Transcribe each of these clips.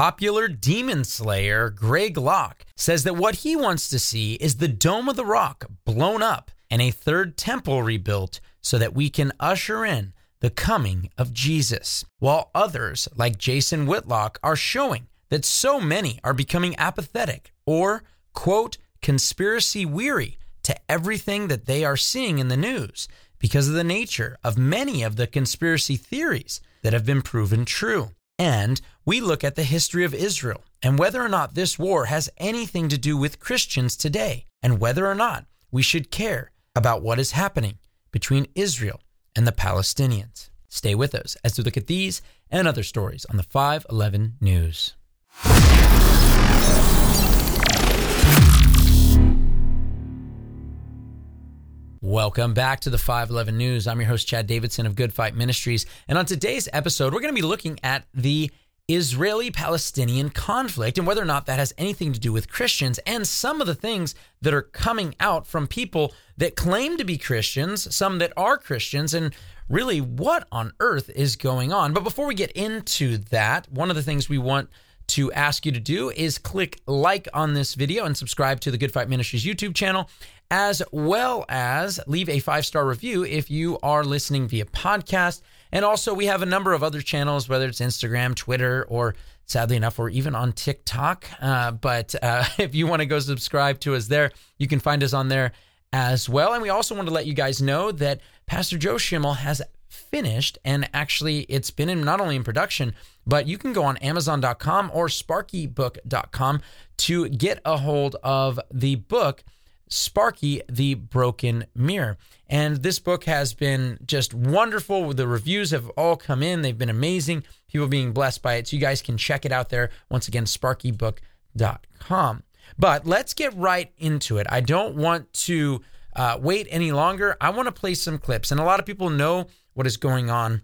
popular demon slayer Greg Locke says that what he wants to see is the Dome of the Rock blown up and a third temple rebuilt so that we can usher in the coming of Jesus. While others, like Jason Whitlock, are showing that so many are becoming apathetic or, quote, conspiracy weary to everything that they are seeing in the news because of the nature of many of the conspiracy theories that have been proven true. And we look at the history of Israel and whether or not this war has anything to do with Christians today, and whether or not we should care about what is happening between Israel and the Palestinians. Stay with us as we look at these and other stories on the 511 News. Welcome back to the 511 News. I'm your host, Chad Davidson of Good Fight Ministries. And on today's episode, we're going to be looking at the Israeli Palestinian conflict and whether or not that has anything to do with Christians and some of the things that are coming out from people that claim to be Christians, some that are Christians, and really what on earth is going on. But before we get into that, one of the things we want to ask you to do is click like on this video and subscribe to the Good Fight Ministries YouTube channel, as well as leave a five star review if you are listening via podcast. And also, we have a number of other channels, whether it's Instagram, Twitter, or sadly enough, we're even on TikTok. Uh, but uh, if you want to go subscribe to us there, you can find us on there as well. And we also want to let you guys know that Pastor Joe Schimmel has finished and actually it's been in not only in production but you can go on amazon.com or sparkybook.com to get a hold of the book Sparky the Broken Mirror. And this book has been just wonderful. The reviews have all come in, they've been amazing. People being blessed by it. So you guys can check it out there. Once again, sparkybook.com. But let's get right into it. I don't want to uh, wait any longer. I want to play some clips. And a lot of people know what is going on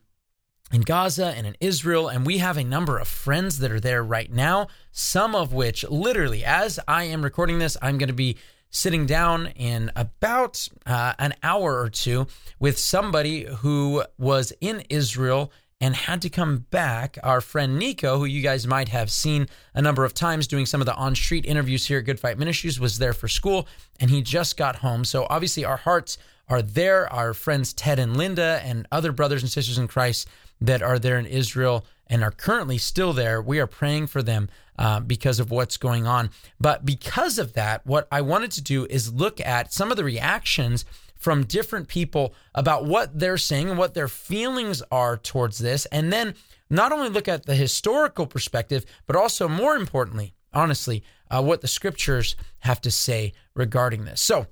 in Gaza and in Israel. And we have a number of friends that are there right now, some of which, literally, as I am recording this, I'm going to be sitting down in about uh, an hour or two with somebody who was in Israel and had to come back. Our friend Nico, who you guys might have seen a number of times doing some of the on street interviews here at Good Fight Ministries, was there for school and he just got home. So obviously, our hearts are there. Our friends Ted and Linda and other brothers and sisters in Christ that are there in Israel and are currently still there, we are praying for them uh, because of what's going on. But because of that, what I wanted to do is look at some of the reactions from different people about what they're saying and what their feelings are towards this. And then not only look at the historical perspective, but also more importantly, honestly, uh, what the scriptures have to say regarding this. So,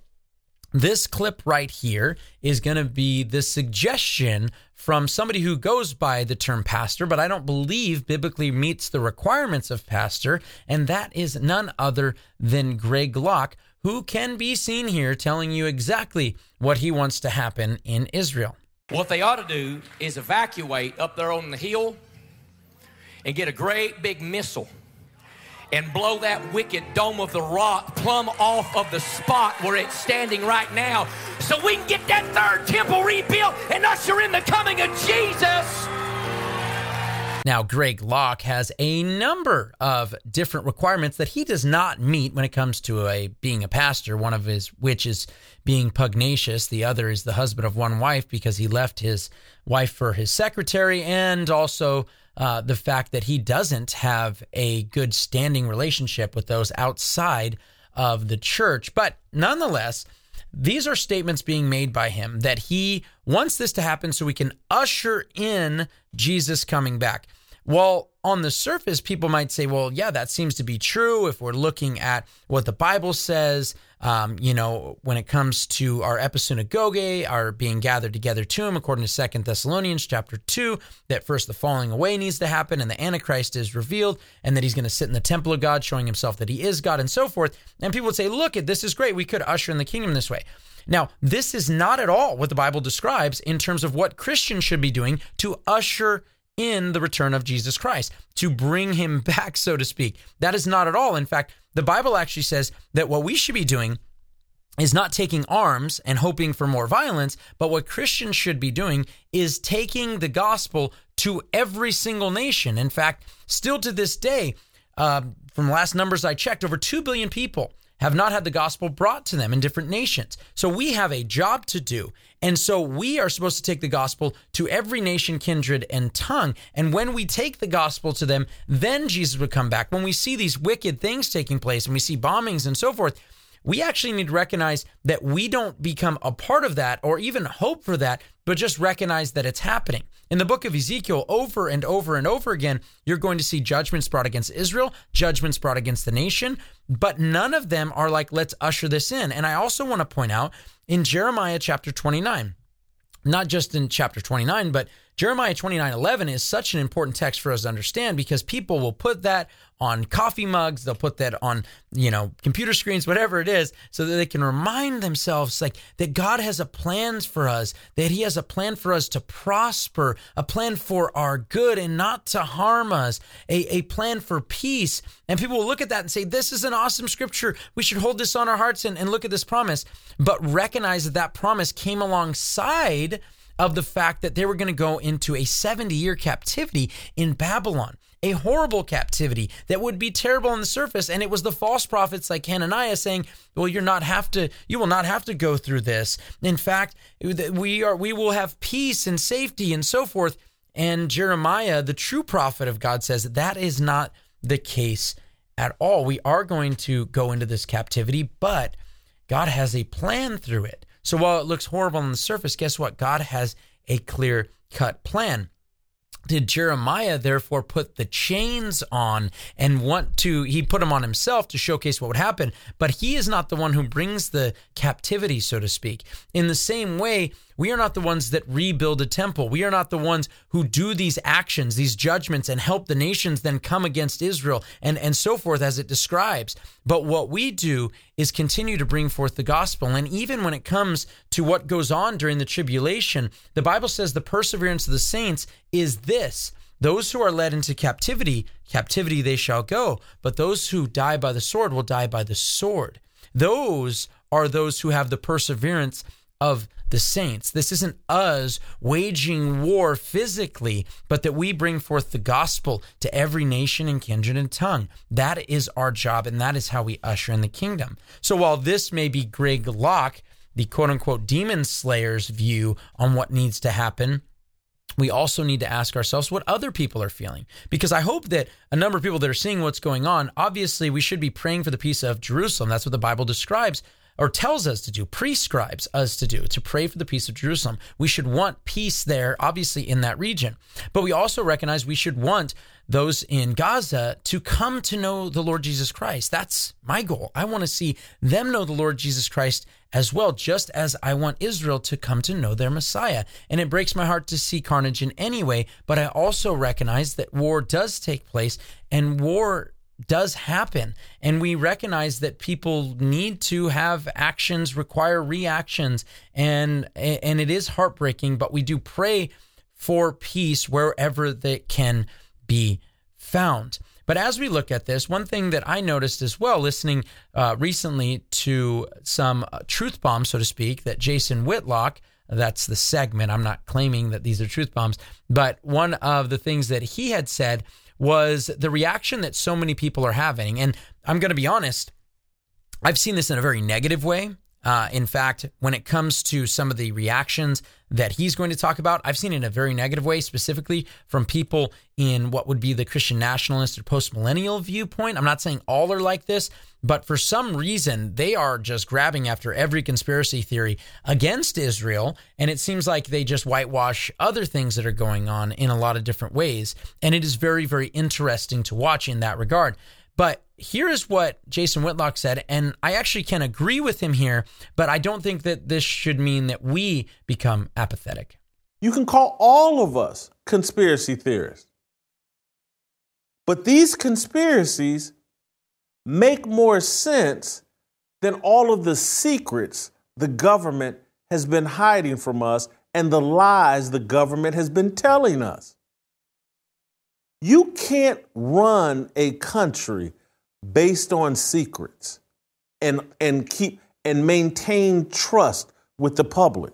this clip right here is going to be the suggestion from somebody who goes by the term pastor, but I don't believe biblically meets the requirements of pastor, and that is none other than Greg Locke, who can be seen here telling you exactly what he wants to happen in Israel. What they ought to do is evacuate up there on the hill and get a great big missile and blow that wicked dome of the rock plumb off of the spot where it's standing right now so we can get that third temple rebuilt and usher in the coming of Jesus. Now, Greg Locke has a number of different requirements that he does not meet when it comes to a being a pastor. One of his, which is being pugnacious. The other is the husband of one wife because he left his wife for his secretary, and also uh, the fact that he doesn't have a good standing relationship with those outside of the church. But nonetheless, these are statements being made by him that he wants this to happen so we can usher in Jesus coming back. Well, on the surface, people might say, well, yeah, that seems to be true if we're looking at what the Bible says. Um, you know, when it comes to our episunagoge, our being gathered together to him, according to Second Thessalonians chapter 2, that first the falling away needs to happen and the Antichrist is revealed, and that he's going to sit in the temple of God, showing himself that he is God and so forth. And people would say, look, this is great. We could usher in the kingdom this way. Now, this is not at all what the Bible describes in terms of what Christians should be doing to usher in the return of Jesus Christ, to bring him back, so to speak. That is not at all. In fact, the Bible actually says that what we should be doing is not taking arms and hoping for more violence, but what Christians should be doing is taking the gospel to every single nation. In fact, still to this day, um, from last numbers I checked, over 2 billion people have not had the gospel brought to them in different nations. So we have a job to do. And so we are supposed to take the gospel to every nation, kindred, and tongue. And when we take the gospel to them, then Jesus would come back. When we see these wicked things taking place and we see bombings and so forth, we actually need to recognize that we don't become a part of that or even hope for that, but just recognize that it's happening. In the book of Ezekiel, over and over and over again, you're going to see judgments brought against Israel, judgments brought against the nation, but none of them are like, let's usher this in. And I also want to point out in Jeremiah chapter 29, not just in chapter 29, but Jeremiah 29 11 is such an important text for us to understand because people will put that on coffee mugs, they'll put that on, you know, computer screens, whatever it is, so that they can remind themselves like that God has a plan for us, that He has a plan for us to prosper, a plan for our good and not to harm us, a, a plan for peace. And people will look at that and say, This is an awesome scripture. We should hold this on our hearts and, and look at this promise, but recognize that that promise came alongside of the fact that they were going to go into a 70 year captivity in Babylon, a horrible captivity that would be terrible on the surface. And it was the false prophets like Hananiah saying, well, you're not have to, you will not have to go through this. In fact, we are, we will have peace and safety and so forth. And Jeremiah, the true prophet of God, says that is not the case at all. We are going to go into this captivity, but God has a plan through it. So while it looks horrible on the surface, guess what? God has a clear cut plan. Did Jeremiah therefore put the chains on and want to? He put them on himself to showcase what would happen, but he is not the one who brings the captivity, so to speak. In the same way, we are not the ones that rebuild a temple. We are not the ones who do these actions, these judgments, and help the nations then come against Israel and, and so forth, as it describes. But what we do is continue to bring forth the gospel. And even when it comes to what goes on during the tribulation, the Bible says the perseverance of the saints is this. Those who are led into captivity, captivity they shall go, but those who die by the sword will die by the sword. Those are those who have the perseverance of the saints. This isn't us waging war physically, but that we bring forth the gospel to every nation and kindred and tongue. That is our job, and that is how we usher in the kingdom. So while this may be Greg Locke, the quote unquote demon slayer's view on what needs to happen, we also need to ask ourselves what other people are feeling. Because I hope that a number of people that are seeing what's going on, obviously, we should be praying for the peace of Jerusalem. That's what the Bible describes or tells us to do, prescribes us to do, to pray for the peace of Jerusalem. We should want peace there, obviously, in that region. But we also recognize we should want those in Gaza to come to know the Lord Jesus Christ. That's my goal. I want to see them know the Lord Jesus Christ as well, just as I want Israel to come to know their Messiah. And it breaks my heart to see carnage in any way, but I also recognize that war does take place and war does happen. And we recognize that people need to have actions require reactions and and it is heartbreaking but we do pray for peace wherever that can be found. But as we look at this one thing that i noticed as well listening uh, recently to some truth bombs so to speak that jason whitlock that's the segment i'm not claiming that these are truth bombs but one of the things that he had said was the reaction that so many people are having. And I'm going to be honest, I've seen this in a very negative way. Uh, in fact, when it comes to some of the reactions that he's going to talk about, I've seen it in a very negative way, specifically from people in what would be the Christian nationalist or post millennial viewpoint. I'm not saying all are like this, but for some reason, they are just grabbing after every conspiracy theory against Israel. And it seems like they just whitewash other things that are going on in a lot of different ways. And it is very, very interesting to watch in that regard. But here is what Jason Whitlock said, and I actually can agree with him here, but I don't think that this should mean that we become apathetic. You can call all of us conspiracy theorists. But these conspiracies make more sense than all of the secrets the government has been hiding from us and the lies the government has been telling us. You can't run a country based on secrets and, and keep and maintain trust with the public.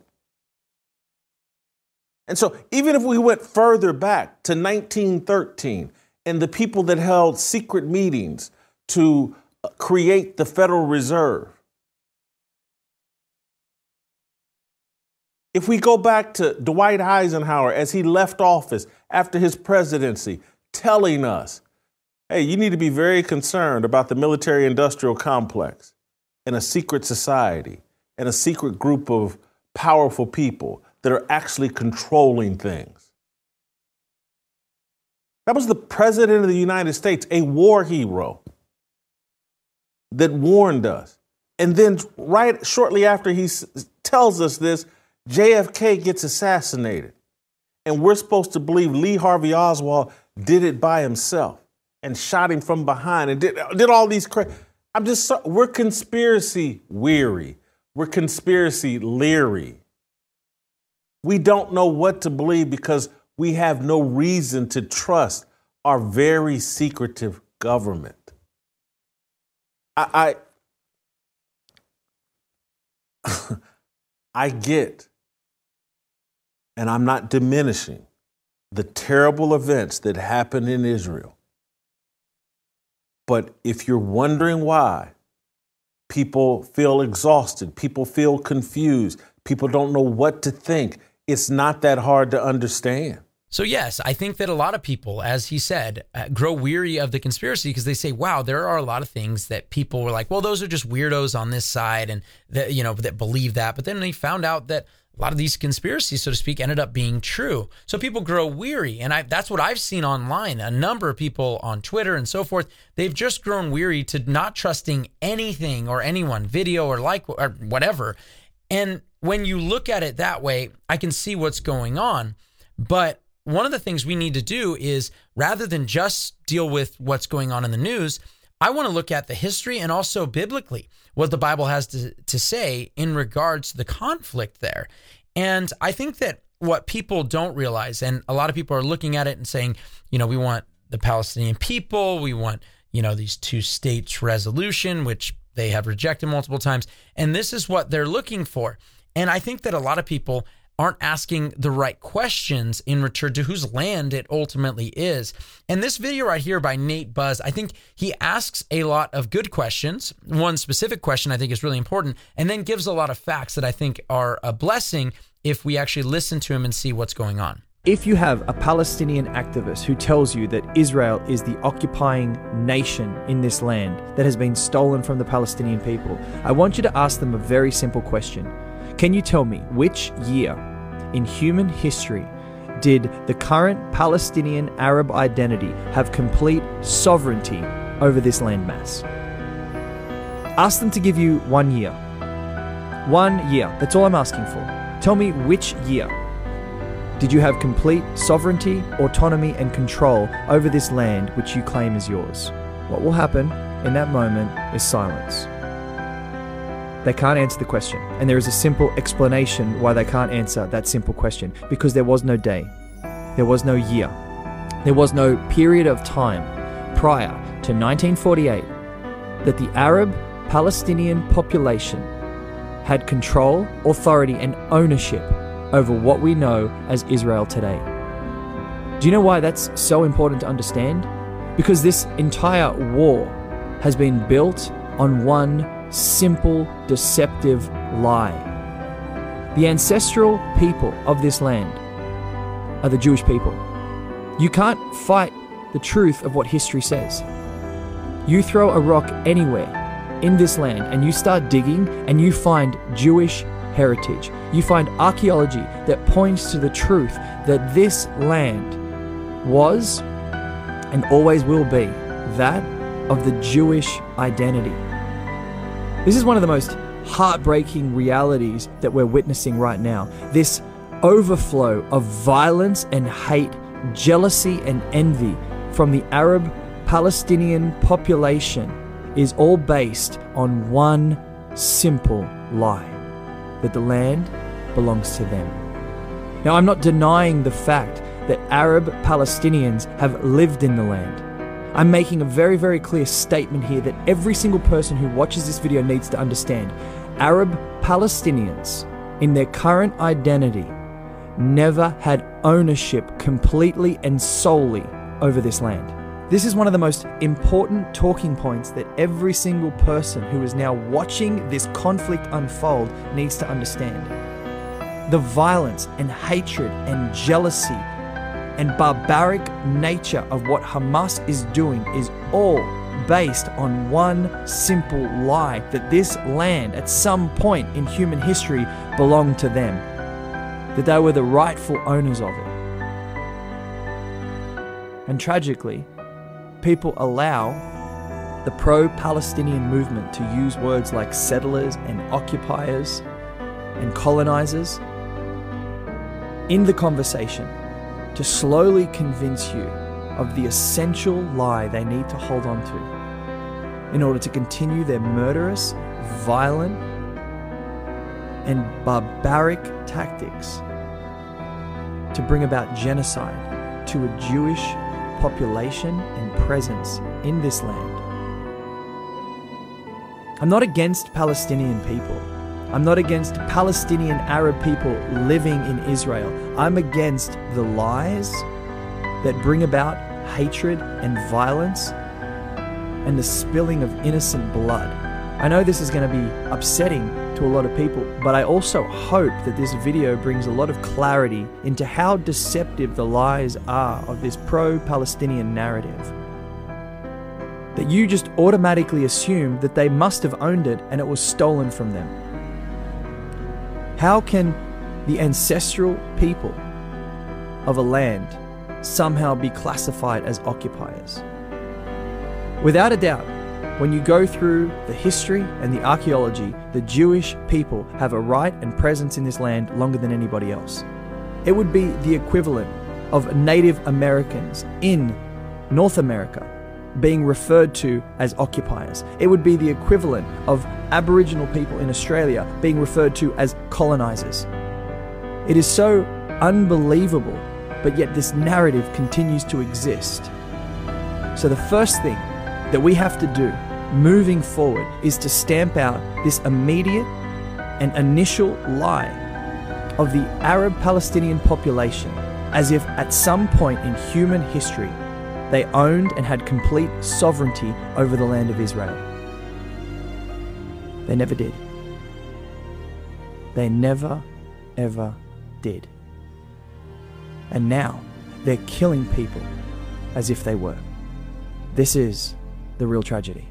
And so, even if we went further back to 1913 and the people that held secret meetings to uh, create the Federal Reserve. If we go back to Dwight Eisenhower as he left office after his presidency, telling us, hey, you need to be very concerned about the military industrial complex and a secret society and a secret group of powerful people that are actually controlling things. That was the President of the United States, a war hero that warned us. And then, right shortly after he tells us this, JFK gets assassinated. And we're supposed to believe Lee Harvey Oswald did it by himself and shot him from behind and did, did all these cra- I'm just we're conspiracy weary. We're conspiracy leery. We don't know what to believe because we have no reason to trust our very secretive government. I I, I get, and I'm not diminishing the terrible events that happened in Israel. But if you're wondering why people feel exhausted, people feel confused, people don't know what to think, it's not that hard to understand. So, yes, I think that a lot of people, as he said, uh, grow weary of the conspiracy because they say, wow, there are a lot of things that people were like, well, those are just weirdos on this side and that, you know, that believe that. But then they found out that a lot of these conspiracies, so to speak, ended up being true. So people grow weary. And I, that's what I've seen online. A number of people on Twitter and so forth, they've just grown weary to not trusting anything or anyone, video or like or whatever. And when you look at it that way, I can see what's going on. But one of the things we need to do is rather than just deal with what's going on in the news, I want to look at the history and also biblically what the Bible has to, to say in regards to the conflict there. And I think that what people don't realize, and a lot of people are looking at it and saying, you know, we want the Palestinian people, we want, you know, these two states resolution, which they have rejected multiple times. And this is what they're looking for. And I think that a lot of people aren't asking the right questions in return to whose land it ultimately is. And this video right here by Nate Buzz, I think he asks a lot of good questions. One specific question I think is really important, and then gives a lot of facts that I think are a blessing if we actually listen to him and see what's going on. If you have a Palestinian activist who tells you that Israel is the occupying nation in this land that has been stolen from the Palestinian people, I want you to ask them a very simple question. Can you tell me which year in human history did the current Palestinian Arab identity have complete sovereignty over this landmass? Ask them to give you one year. One year. That's all I'm asking for. Tell me which year did you have complete sovereignty, autonomy, and control over this land which you claim is yours? What will happen in that moment is silence. They can't answer the question. And there is a simple explanation why they can't answer that simple question because there was no day, there was no year, there was no period of time prior to 1948 that the Arab Palestinian population had control, authority, and ownership over what we know as Israel today. Do you know why that's so important to understand? Because this entire war has been built on one simple, deceptive lie. The ancestral people of this land are the Jewish people. You can't fight the truth of what history says. You throw a rock anywhere in this land and you start digging and you find Jewish heritage. You find archaeology that points to the truth that this land was and always will be that of the Jewish identity. This is one of the most heartbreaking realities that we're witnessing right now. This overflow of violence and hate, jealousy and envy from the Arab Palestinian population is all based on one simple lie that the land belongs to them. Now, I'm not denying the fact that Arab Palestinians have lived in the land. I'm making a very, very clear statement here that every single person who watches this video needs to understand. Arab Palestinians, in their current identity, never had ownership completely and solely over this land. This is one of the most important talking points that every single person who is now watching this conflict unfold needs to understand. The violence and hatred and jealousy and barbaric nature of what Hamas is doing is all based on one simple lie that this land at some point in human history belonged to them, that they were the rightful owners of it. And tragically, people allow the pro Palestinian movement to use words like settlers and occupiers and colonizers in the conversation to slowly convince you of the essential lie they need to hold on to in order to continue their murderous, violent, and barbaric tactics to bring about genocide to a Jewish population and presence in this land. I'm not against Palestinian people. I'm not against Palestinian Arab people living in Israel. I'm against the lies that bring about hatred and violence and the spilling of innocent blood. I know this is going to be upsetting to a lot of people, but I also hope that this video brings a lot of clarity into how deceptive the lies are of this pro Palestinian narrative. That you just automatically assume that they must have owned it and it was stolen from them. How can the ancestral people of a land somehow be classified as occupiers? Without a doubt, when you go through the history and the archaeology, the Jewish people have a right and presence in this land longer than anybody else. It would be the equivalent of Native Americans in North America being referred to as occupiers. It would be the equivalent of Aboriginal people in Australia being referred to as colonizers. It is so unbelievable, but yet this narrative continues to exist. So, the first thing that we have to do moving forward is to stamp out this immediate and initial lie of the Arab Palestinian population as if at some point in human history they owned and had complete sovereignty over the land of Israel. They never did. They never, ever did. And now they're killing people as if they were. This is the real tragedy.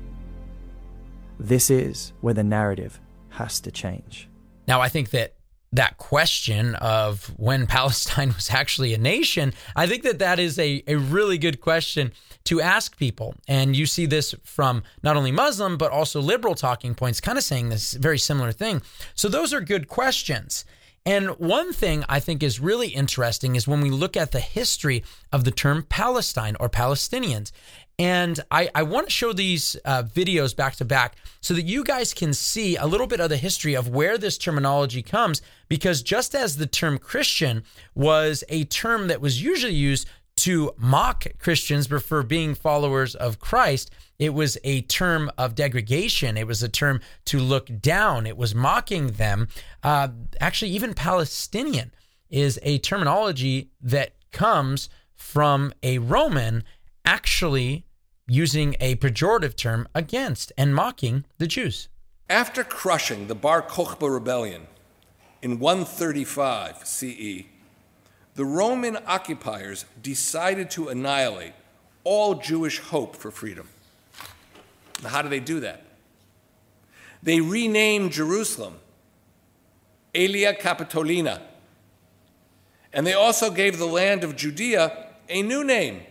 This is where the narrative has to change. Now, I think that that question of when Palestine was actually a nation, I think that that is a, a really good question to ask people. And you see this from not only Muslim, but also liberal talking points, kind of saying this very similar thing. So, those are good questions. And one thing I think is really interesting is when we look at the history of the term Palestine or Palestinians. And I, I want to show these uh, videos back to back so that you guys can see a little bit of the history of where this terminology comes. Because just as the term Christian was a term that was usually used to mock Christians for being followers of Christ, it was a term of degradation. It was a term to look down. It was mocking them. Uh, actually, even Palestinian is a terminology that comes from a Roman actually using a pejorative term against and mocking the Jews. After crushing the Bar Kokhba rebellion in 135 CE, the Roman occupiers decided to annihilate all Jewish hope for freedom. Now, how do they do that? They renamed Jerusalem Aelia Capitolina, and they also gave the land of Judea a new name,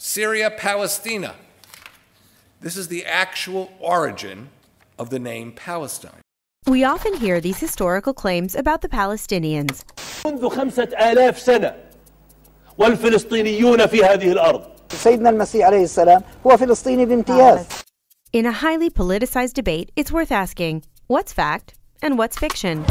Syria Palestina. This is the actual origin of the name Palestine. We often hear these historical claims about the Palestinians. منذ خمسة آلاف سنة والفلسطينيون في هذه الأرض سيدنا المسيح عليه السلام هو فلسطيني بامتياز In a highly politicized debate, it's worth asking what's fact and what's fiction?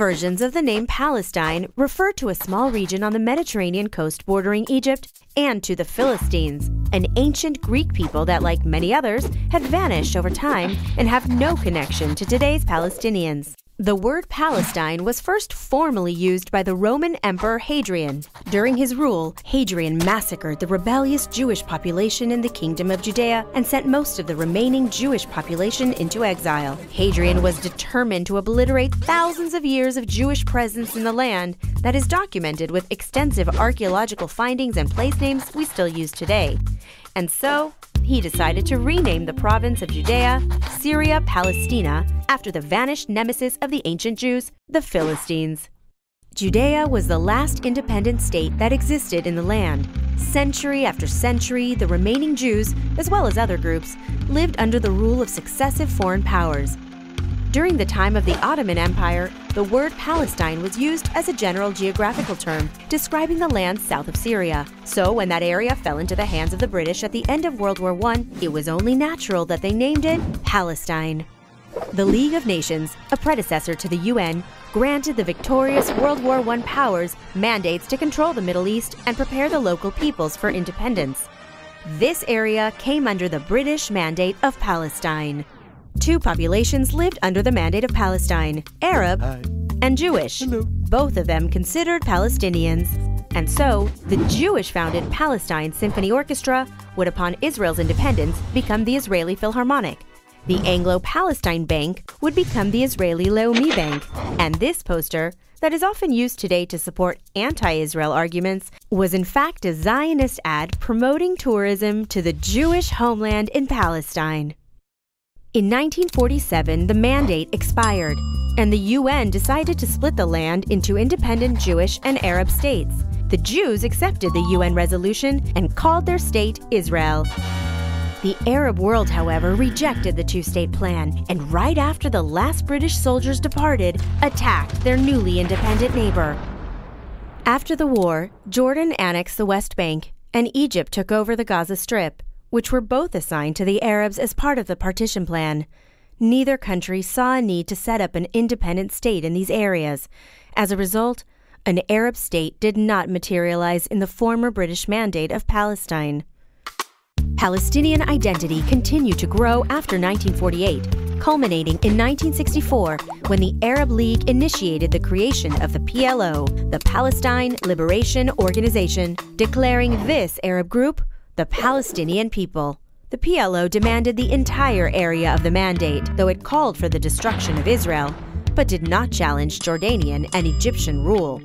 Versions of the name Palestine refer to a small region on the Mediterranean coast bordering Egypt and to the Philistines, an ancient Greek people that, like many others, had vanished over time and have no connection to today's Palestinians. The word Palestine was first formally used by the Roman Emperor Hadrian. During his rule, Hadrian massacred the rebellious Jewish population in the Kingdom of Judea and sent most of the remaining Jewish population into exile. Hadrian was determined to obliterate thousands of years of Jewish presence in the land that is documented with extensive archaeological findings and place names we still use today. And so, he decided to rename the province of Judea, Syria Palestina, after the vanished nemesis of the ancient Jews, the Philistines. Judea was the last independent state that existed in the land. Century after century, the remaining Jews, as well as other groups, lived under the rule of successive foreign powers. During the time of the Ottoman Empire, the word Palestine was used as a general geographical term describing the land south of Syria. So, when that area fell into the hands of the British at the end of World War I, it was only natural that they named it Palestine. The League of Nations, a predecessor to the UN, granted the victorious World War I powers mandates to control the Middle East and prepare the local peoples for independence. This area came under the British Mandate of Palestine. Two populations lived under the Mandate of Palestine Arab and Jewish, both of them considered Palestinians. And so, the Jewish founded Palestine Symphony Orchestra would, upon Israel's independence, become the Israeli Philharmonic. The Anglo Palestine Bank would become the Israeli Leumi Bank. And this poster, that is often used today to support anti Israel arguments, was in fact a Zionist ad promoting tourism to the Jewish homeland in Palestine. In 1947, the mandate expired, and the UN decided to split the land into independent Jewish and Arab states. The Jews accepted the UN resolution and called their state Israel. The Arab world, however, rejected the two state plan, and right after the last British soldiers departed, attacked their newly independent neighbor. After the war, Jordan annexed the West Bank, and Egypt took over the Gaza Strip which were both assigned to the Arabs as part of the partition plan. Neither country saw a need to set up an independent state in these areas. As a result, an Arab state did not materialize in the former British mandate of Palestine. Palestinian identity continued to grow after 1948, culminating in 1964 when the Arab League initiated the creation of the PLO, the Palestine Liberation Organization, declaring this Arab group the Palestinian people. The PLO demanded the entire area of the mandate, though it called for the destruction of Israel, but did not challenge Jordanian and Egyptian rule.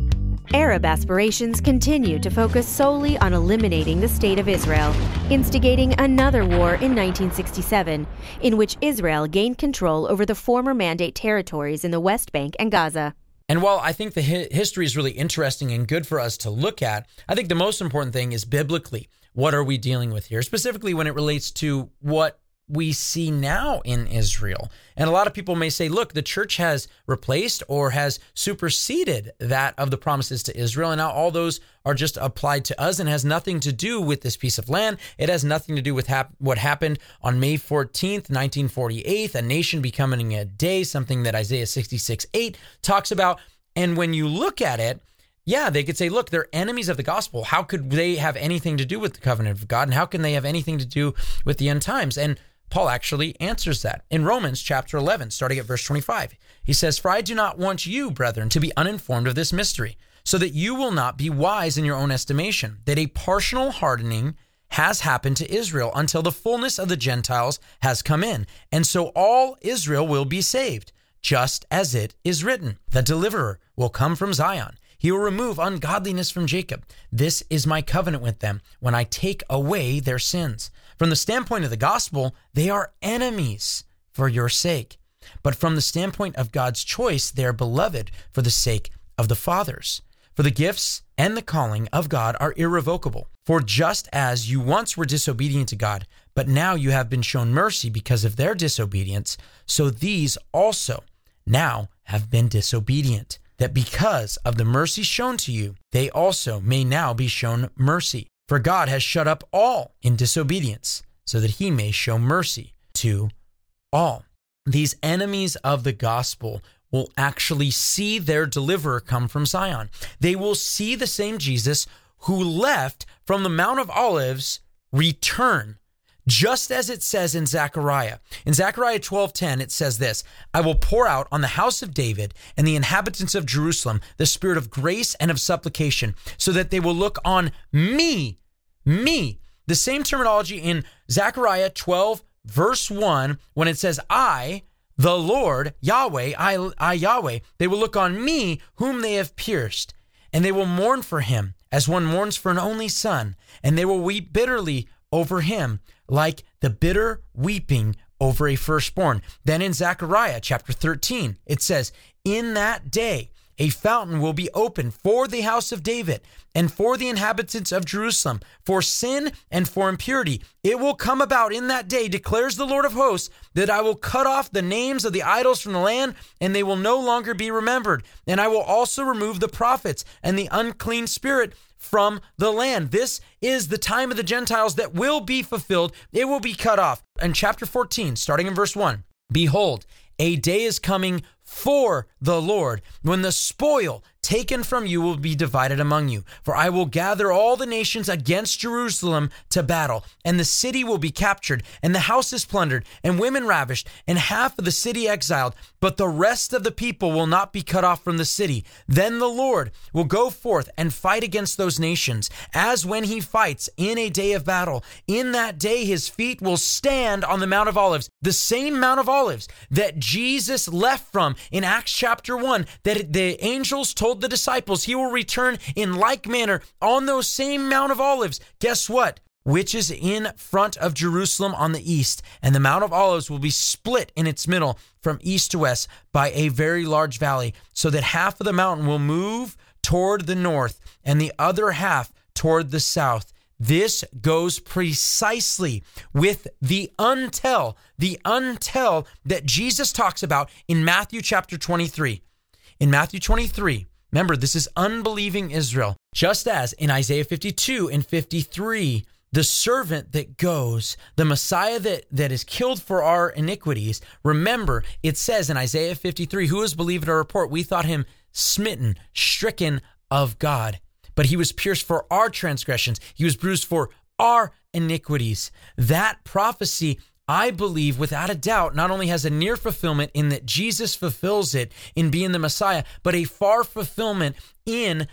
Arab aspirations continued to focus solely on eliminating the State of Israel, instigating another war in 1967, in which Israel gained control over the former Mandate territories in the West Bank and Gaza. And while I think the hi- history is really interesting and good for us to look at, I think the most important thing is biblically what are we dealing with here, specifically when it relates to what we see now in Israel. And a lot of people may say, look, the church has replaced or has superseded that of the promises to Israel. And now all those are just applied to us and has nothing to do with this piece of land. It has nothing to do with hap- what happened on May 14th, 1948, a nation becoming a day, something that Isaiah 66 8 talks about. And when you look at it, yeah, they could say, look, they're enemies of the gospel. How could they have anything to do with the covenant of God? And how can they have anything to do with the end times? And Paul actually answers that in Romans chapter 11, starting at verse 25. He says, For I do not want you, brethren, to be uninformed of this mystery, so that you will not be wise in your own estimation, that a partial hardening has happened to Israel until the fullness of the Gentiles has come in. And so all Israel will be saved, just as it is written. The deliverer will come from Zion he will remove ungodliness from Jacob. This is my covenant with them when I take away their sins. From the standpoint of the gospel, they are enemies for your sake. But from the standpoint of God's choice, they are beloved for the sake of the fathers. For the gifts and the calling of God are irrevocable. For just as you once were disobedient to God, but now you have been shown mercy because of their disobedience, so these also now have been disobedient that because of the mercy shown to you, they also may now be shown mercy. For God has shut up all in disobedience, so that he may show mercy to all. These enemies of the gospel will actually see their deliverer come from Zion. They will see the same Jesus who left from the Mount of Olives return just as it says in Zechariah. In Zechariah 12:10 it says this, I will pour out on the house of David and the inhabitants of Jerusalem the spirit of grace and of supplication, so that they will look on me, me. The same terminology in Zechariah 12 verse 1 when it says I the Lord, Yahweh, I, I Yahweh, they will look on me whom they have pierced, and they will mourn for him as one mourns for an only son, and they will weep bitterly over him like the bitter weeping over a firstborn. Then in Zechariah chapter 13, it says, In that day, a fountain will be opened for the house of David and for the inhabitants of Jerusalem, for sin and for impurity. It will come about in that day, declares the Lord of hosts, that I will cut off the names of the idols from the land, and they will no longer be remembered. And I will also remove the prophets and the unclean spirit from the land. This is the time of the Gentiles that will be fulfilled. It will be cut off. In chapter 14, starting in verse 1, behold, a day is coming for the Lord when the spoil taken from you will be divided among you. For I will gather all the nations against Jerusalem to battle, and the city will be captured, and the houses plundered, and women ravished, and half of the city exiled. But the rest of the people will not be cut off from the city. Then the Lord will go forth and fight against those nations, as when he fights in a day of battle. In that day, his feet will stand on the Mount of Olives, the same Mount of Olives that Jesus left from in Acts chapter 1, that the angels told the disciples he will return in like manner on those same Mount of Olives. Guess what? Which is in front of Jerusalem on the east, and the Mount of Olives will be split in its middle from east to west by a very large valley, so that half of the mountain will move toward the north and the other half toward the south. This goes precisely with the until, the until that Jesus talks about in Matthew chapter 23. In Matthew 23, remember, this is unbelieving Israel. Just as in Isaiah 52 and 53, the servant that goes, the Messiah that, that is killed for our iniquities. Remember, it says in Isaiah 53, who has believed our report? We thought him smitten, stricken of God but he was pierced for our transgressions, he was bruised for our iniquities. That prophecy, I believe, without a doubt, not only has a near fulfillment in that Jesus fulfills it in being the Messiah, but a far fulfillment in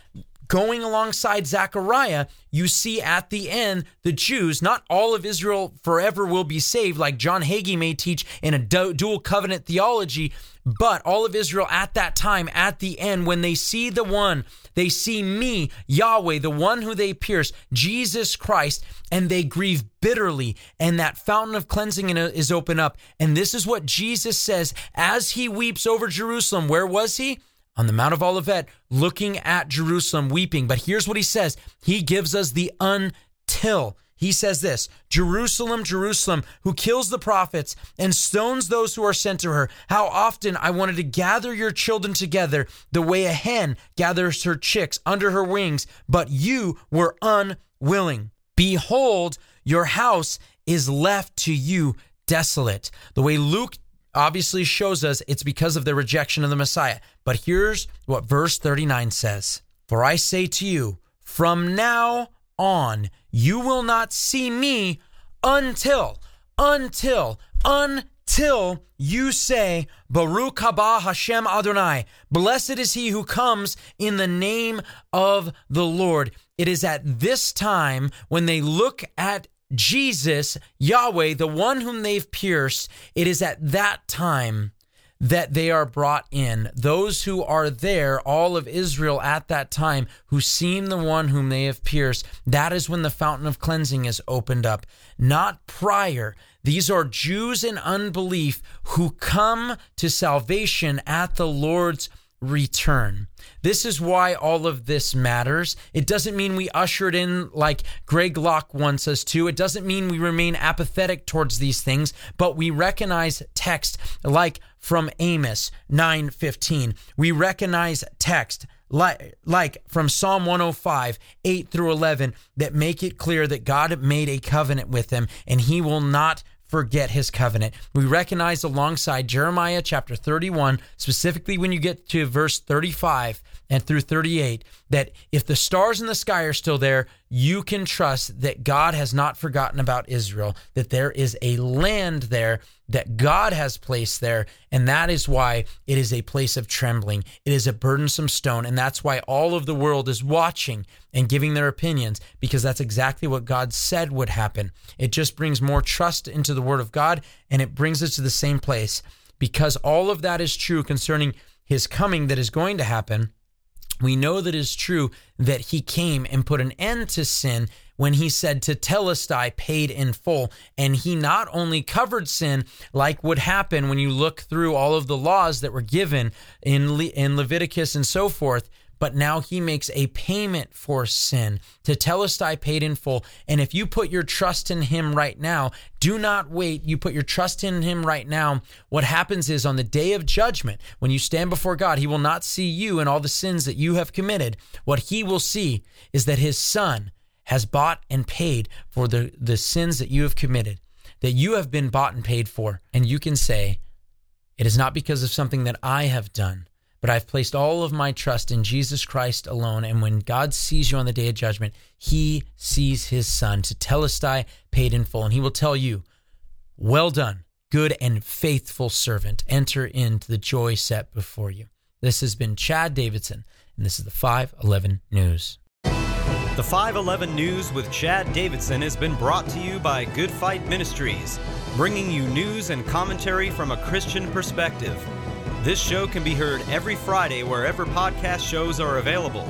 going alongside Zechariah, you see at the end the Jews, not all of Israel forever will be saved, like John Hagee may teach in a dual covenant theology, but all of Israel at that time, at the end, when they see the one they see me, Yahweh, the one who they pierce, Jesus Christ, and they grieve bitterly. And that fountain of cleansing is open up. And this is what Jesus says as he weeps over Jerusalem. Where was he? On the Mount of Olivet, looking at Jerusalem, weeping. But here's what he says He gives us the until. He says this Jerusalem, Jerusalem, who kills the prophets and stones those who are sent to her. How often I wanted to gather your children together the way a hen gathers her chicks under her wings, but you were unwilling. Behold, your house is left to you desolate. The way Luke obviously shows us it's because of the rejection of the Messiah. But here's what verse 39 says For I say to you, from now on, you will not see me until, until, until you say, Baruch haba Hashem Adonai. Blessed is he who comes in the name of the Lord. It is at this time when they look at Jesus, Yahweh, the one whom they've pierced, it is at that time that they are brought in. Those who are there, all of Israel at that time, who seen the one whom they have pierced, that is when the fountain of cleansing is opened up, not prior. These are Jews in unbelief who come to salvation at the Lord's return. This is why all of this matters. It doesn't mean we usher it in like Greg Locke wants us to. It doesn't mean we remain apathetic towards these things, but we recognize text like from Amos 9:15. We recognize text like, like from Psalm 105, 8 through 11, that make it clear that God made a covenant with them and he will not forget his covenant. We recognize alongside Jeremiah chapter 31, specifically when you get to verse 35 and through 38, that if the stars in the sky are still there, you can trust that God has not forgotten about Israel, that there is a land there that God has placed there. And that is why it is a place of trembling. It is a burdensome stone. And that's why all of the world is watching and giving their opinions, because that's exactly what God said would happen. It just brings more trust into the word of God and it brings us to the same place. Because all of that is true concerning his coming that is going to happen we know that is true that he came and put an end to sin when he said tetelestai paid in full. And he not only covered sin like would happen when you look through all of the laws that were given in, Le- in Leviticus and so forth, but now he makes a payment for sin. Tetelestai paid in full. And if you put your trust in him right now, do not wait. You put your trust in him right now. What happens is on the day of judgment, when you stand before God, he will not see you and all the sins that you have committed. What he will see is that his son has bought and paid for the, the sins that you have committed, that you have been bought and paid for. And you can say, it is not because of something that I have done but I've placed all of my trust in Jesus Christ alone. And when God sees you on the day of judgment, he sees his son tetelestai paid in full. And he will tell you, Well done, good and faithful servant. Enter into the joy set before you. This has been Chad Davidson, and this is the 511 News. The 511 News with Chad Davidson has been brought to you by Good Fight Ministries, bringing you news and commentary from a Christian perspective. This show can be heard every Friday wherever podcast shows are available,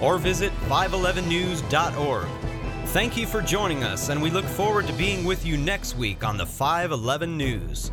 or visit 511news.org. Thank you for joining us, and we look forward to being with you next week on the 511 News.